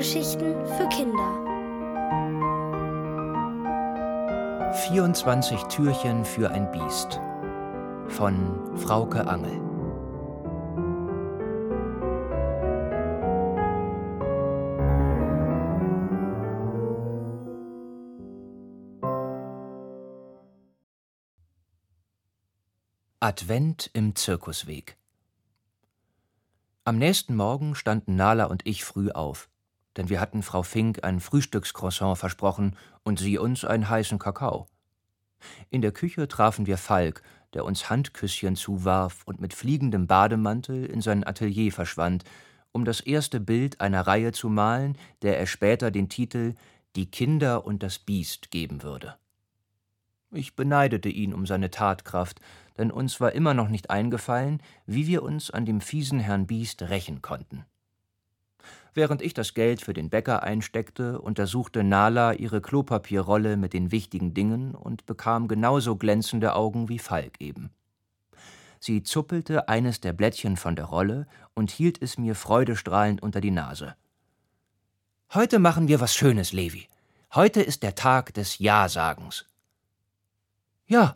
Hörgeschichten für Kinder. 24 Türchen für ein Biest von Frauke Angel. Advent im Zirkusweg. Am nächsten Morgen standen Nala und ich früh auf, denn wir hatten Frau Fink ein Frühstückscroissant versprochen und sie uns einen heißen Kakao. In der Küche trafen wir Falk, der uns Handküsschen zuwarf und mit fliegendem Bademantel in sein Atelier verschwand, um das erste Bild einer Reihe zu malen, der er später den Titel Die Kinder und das Biest geben würde. Ich beneidete ihn um seine Tatkraft, denn uns war immer noch nicht eingefallen, wie wir uns an dem fiesen Herrn Biest rächen konnten. Während ich das Geld für den Bäcker einsteckte, untersuchte Nala ihre Klopapierrolle mit den wichtigen Dingen und bekam genauso glänzende Augen wie Falk eben. Sie zuppelte eines der Blättchen von der Rolle und hielt es mir freudestrahlend unter die Nase. Heute machen wir was Schönes, Levi. Heute ist der Tag des Ja-Sagens. Ja,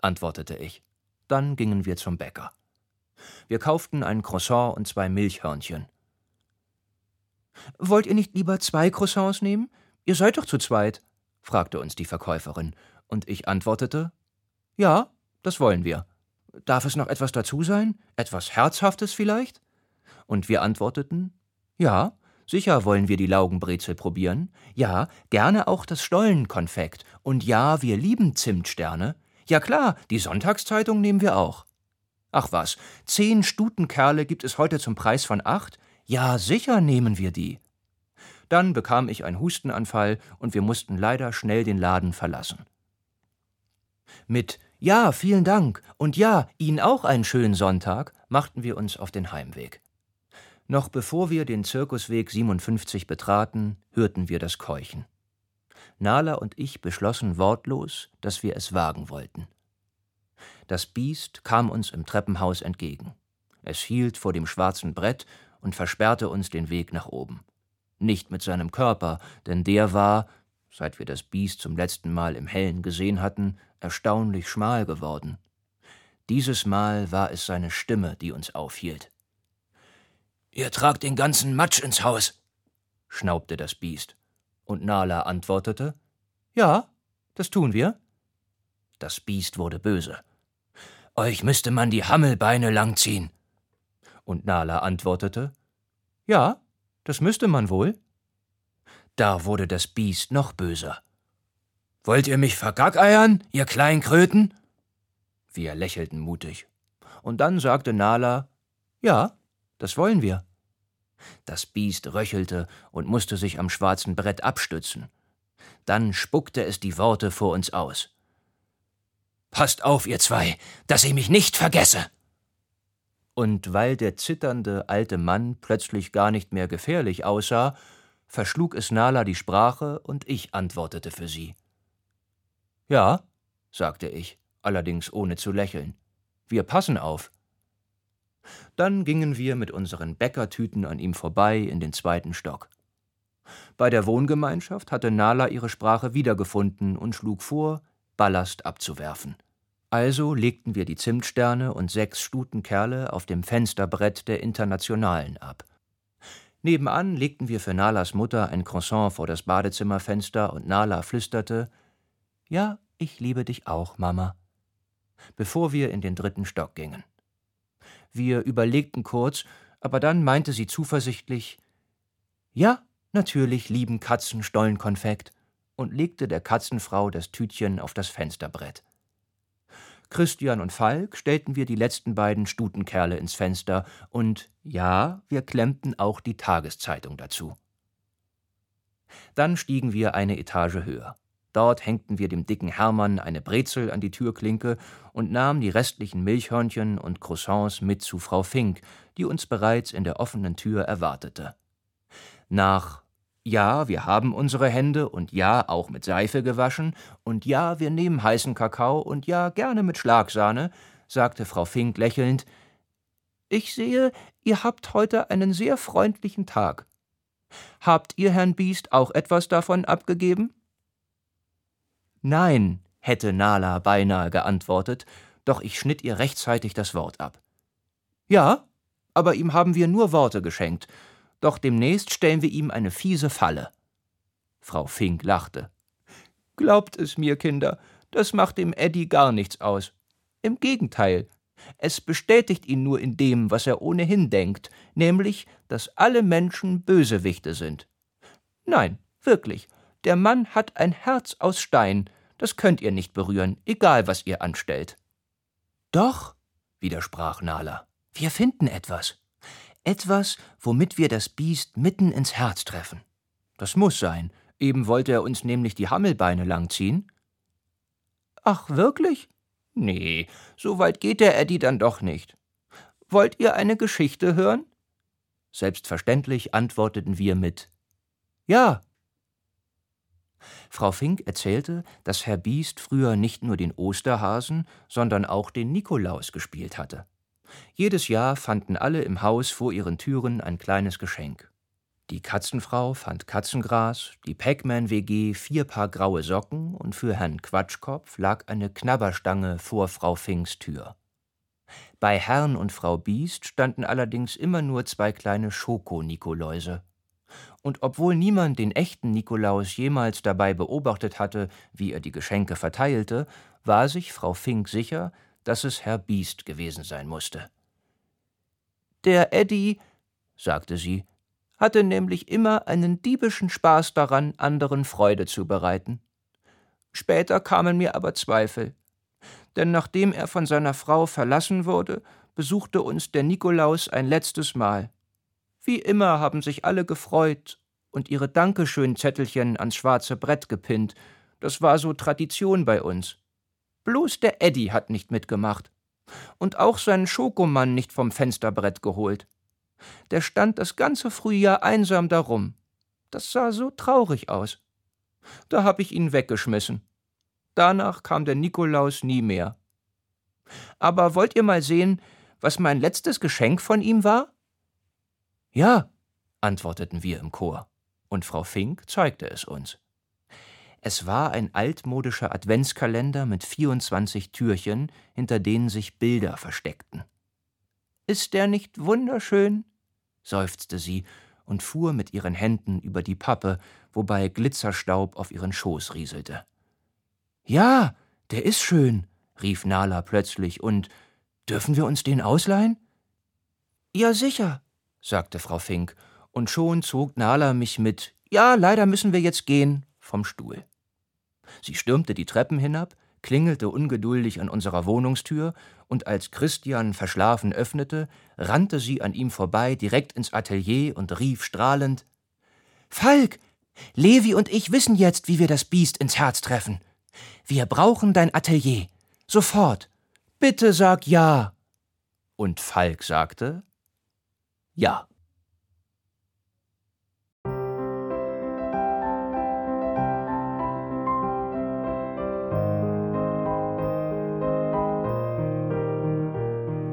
antwortete ich. Dann gingen wir zum Bäcker. Wir kauften ein Croissant und zwei Milchhörnchen. Wollt ihr nicht lieber zwei Croissants nehmen? Ihr seid doch zu zweit, fragte uns die Verkäuferin, und ich antwortete Ja, das wollen wir. Darf es noch etwas dazu sein? Etwas Herzhaftes vielleicht? Und wir antworteten Ja, Sicher wollen wir die Laugenbrezel probieren. Ja, gerne auch das Stollenkonfekt. Und ja, wir lieben Zimtsterne. Ja klar, die Sonntagszeitung nehmen wir auch. Ach was, zehn Stutenkerle gibt es heute zum Preis von acht? Ja, sicher nehmen wir die. Dann bekam ich einen Hustenanfall und wir mussten leider schnell den Laden verlassen. Mit Ja, vielen Dank und ja, Ihnen auch einen schönen Sonntag machten wir uns auf den Heimweg. Noch bevor wir den Zirkusweg 57 betraten, hörten wir das Keuchen. Nala und ich beschlossen wortlos, dass wir es wagen wollten. Das Biest kam uns im Treppenhaus entgegen. Es hielt vor dem schwarzen Brett und versperrte uns den Weg nach oben. Nicht mit seinem Körper, denn der war, seit wir das Biest zum letzten Mal im Hellen gesehen hatten, erstaunlich schmal geworden. Dieses Mal war es seine Stimme, die uns aufhielt. Ihr tragt den ganzen Matsch ins Haus, schnaubte das Biest. Und Nala antwortete: Ja, das tun wir. Das Biest wurde böse. Euch müsste man die Hammelbeine langziehen. Und Nala antwortete: Ja, das müsste man wohl. Da wurde das Biest noch böser. Wollt ihr mich vergackeiern, ihr kleinen Kröten? Wir lächelten mutig. Und dann sagte Nala: Ja, das wollen wir. Das Biest röchelte und musste sich am schwarzen Brett abstützen. Dann spuckte es die Worte vor uns aus. Passt auf, ihr zwei, dass ich mich nicht vergesse. Und weil der zitternde alte Mann plötzlich gar nicht mehr gefährlich aussah, verschlug es Nala die Sprache und ich antwortete für sie. Ja, sagte ich, allerdings ohne zu lächeln. Wir passen auf. Dann gingen wir mit unseren Bäckertüten an ihm vorbei in den zweiten Stock. Bei der Wohngemeinschaft hatte Nala ihre Sprache wiedergefunden und schlug vor, Ballast abzuwerfen. Also legten wir die Zimtsterne und sechs Stutenkerle auf dem Fensterbrett der Internationalen ab. Nebenan legten wir für Nalas Mutter ein Croissant vor das Badezimmerfenster und Nala flüsterte: Ja, ich liebe dich auch, Mama. Bevor wir in den dritten Stock gingen. Wir überlegten kurz, aber dann meinte sie zuversichtlich Ja, natürlich lieben Katzen Stollenkonfekt und legte der Katzenfrau das Tütchen auf das Fensterbrett. Christian und Falk stellten wir die letzten beiden Stutenkerle ins Fenster und ja, wir klemmten auch die Tageszeitung dazu. Dann stiegen wir eine Etage höher. Dort hängten wir dem dicken Hermann eine Brezel an die Türklinke und nahmen die restlichen Milchhörnchen und Croissants mit zu Frau Fink, die uns bereits in der offenen Tür erwartete. Nach Ja, wir haben unsere Hände und ja, auch mit Seife gewaschen und ja, wir nehmen heißen Kakao und ja, gerne mit Schlagsahne, sagte Frau Fink lächelnd, ich sehe, ihr habt heute einen sehr freundlichen Tag. Habt ihr, Herrn Biest, auch etwas davon abgegeben? Nein, hätte Nala beinahe geantwortet, doch ich schnitt ihr rechtzeitig das Wort ab. Ja, aber ihm haben wir nur Worte geschenkt, doch demnächst stellen wir ihm eine fiese Falle. Frau Fink lachte. Glaubt es mir, Kinder, das macht dem Eddie gar nichts aus. Im Gegenteil, es bestätigt ihn nur in dem, was er ohnehin denkt, nämlich, dass alle Menschen Bösewichte sind. Nein, wirklich, der Mann hat ein Herz aus Stein, das könnt ihr nicht berühren, egal was ihr anstellt. Doch, widersprach Nala, wir finden etwas. Etwas, womit wir das Biest mitten ins Herz treffen. Das muss sein, eben wollte er uns nämlich die Hammelbeine langziehen. Ach, wirklich? Nee, so weit geht der Eddie dann doch nicht. Wollt ihr eine Geschichte hören? Selbstverständlich antworteten wir mit Ja. Frau Fink erzählte, dass Herr Biest früher nicht nur den Osterhasen, sondern auch den Nikolaus gespielt hatte. Jedes Jahr fanden alle im Haus vor ihren Türen ein kleines Geschenk. Die Katzenfrau fand Katzengras, die Pac-Man-WG vier Paar graue Socken und für Herrn Quatschkopf lag eine Knabberstange vor Frau Finks Tür. Bei Herrn und Frau Biest standen allerdings immer nur zwei kleine Schoko-Nikoläuse. Und obwohl niemand den echten Nikolaus jemals dabei beobachtet hatte, wie er die Geschenke verteilte, war sich Frau Fink sicher, dass es Herr Biest gewesen sein musste. Der Eddie, sagte sie, hatte nämlich immer einen diebischen Spaß daran, anderen Freude zu bereiten. Später kamen mir aber Zweifel, denn nachdem er von seiner Frau verlassen wurde, besuchte uns der Nikolaus ein letztes Mal. Wie immer haben sich alle gefreut und ihre Dankeschön-Zettelchen ans schwarze Brett gepinnt. Das war so Tradition bei uns. Bloß der Eddie hat nicht mitgemacht. Und auch seinen Schokomann nicht vom Fensterbrett geholt. Der stand das ganze Frühjahr einsam darum. Das sah so traurig aus. Da hab ich ihn weggeschmissen. Danach kam der Nikolaus nie mehr. Aber wollt ihr mal sehen, was mein letztes Geschenk von ihm war? Ja, antworteten wir im Chor, und Frau Fink zeigte es uns. Es war ein altmodischer Adventskalender mit 24 Türchen, hinter denen sich Bilder versteckten. Ist der nicht wunderschön? seufzte sie und fuhr mit ihren Händen über die Pappe, wobei Glitzerstaub auf ihren Schoß rieselte. Ja, der ist schön, rief Nala plötzlich, und dürfen wir uns den ausleihen? Ja, sicher, sagte Frau Fink, und schon zog Nala mich mit Ja, leider müssen wir jetzt gehen vom Stuhl. Sie stürmte die Treppen hinab, klingelte ungeduldig an unserer Wohnungstür, und als Christian verschlafen öffnete, rannte sie an ihm vorbei direkt ins Atelier und rief strahlend Falk. Levi und ich wissen jetzt, wie wir das Biest ins Herz treffen. Wir brauchen dein Atelier. Sofort. Bitte sag ja. Und Falk sagte Ja.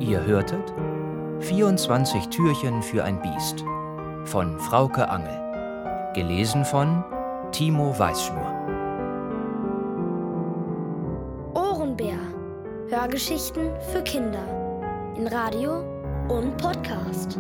Ihr hörtet 24 Türchen für ein Biest von Frauke Angel. Gelesen von Timo Weißschnur. Ohrenbär. Hörgeschichten für Kinder. In Radio und Podcast.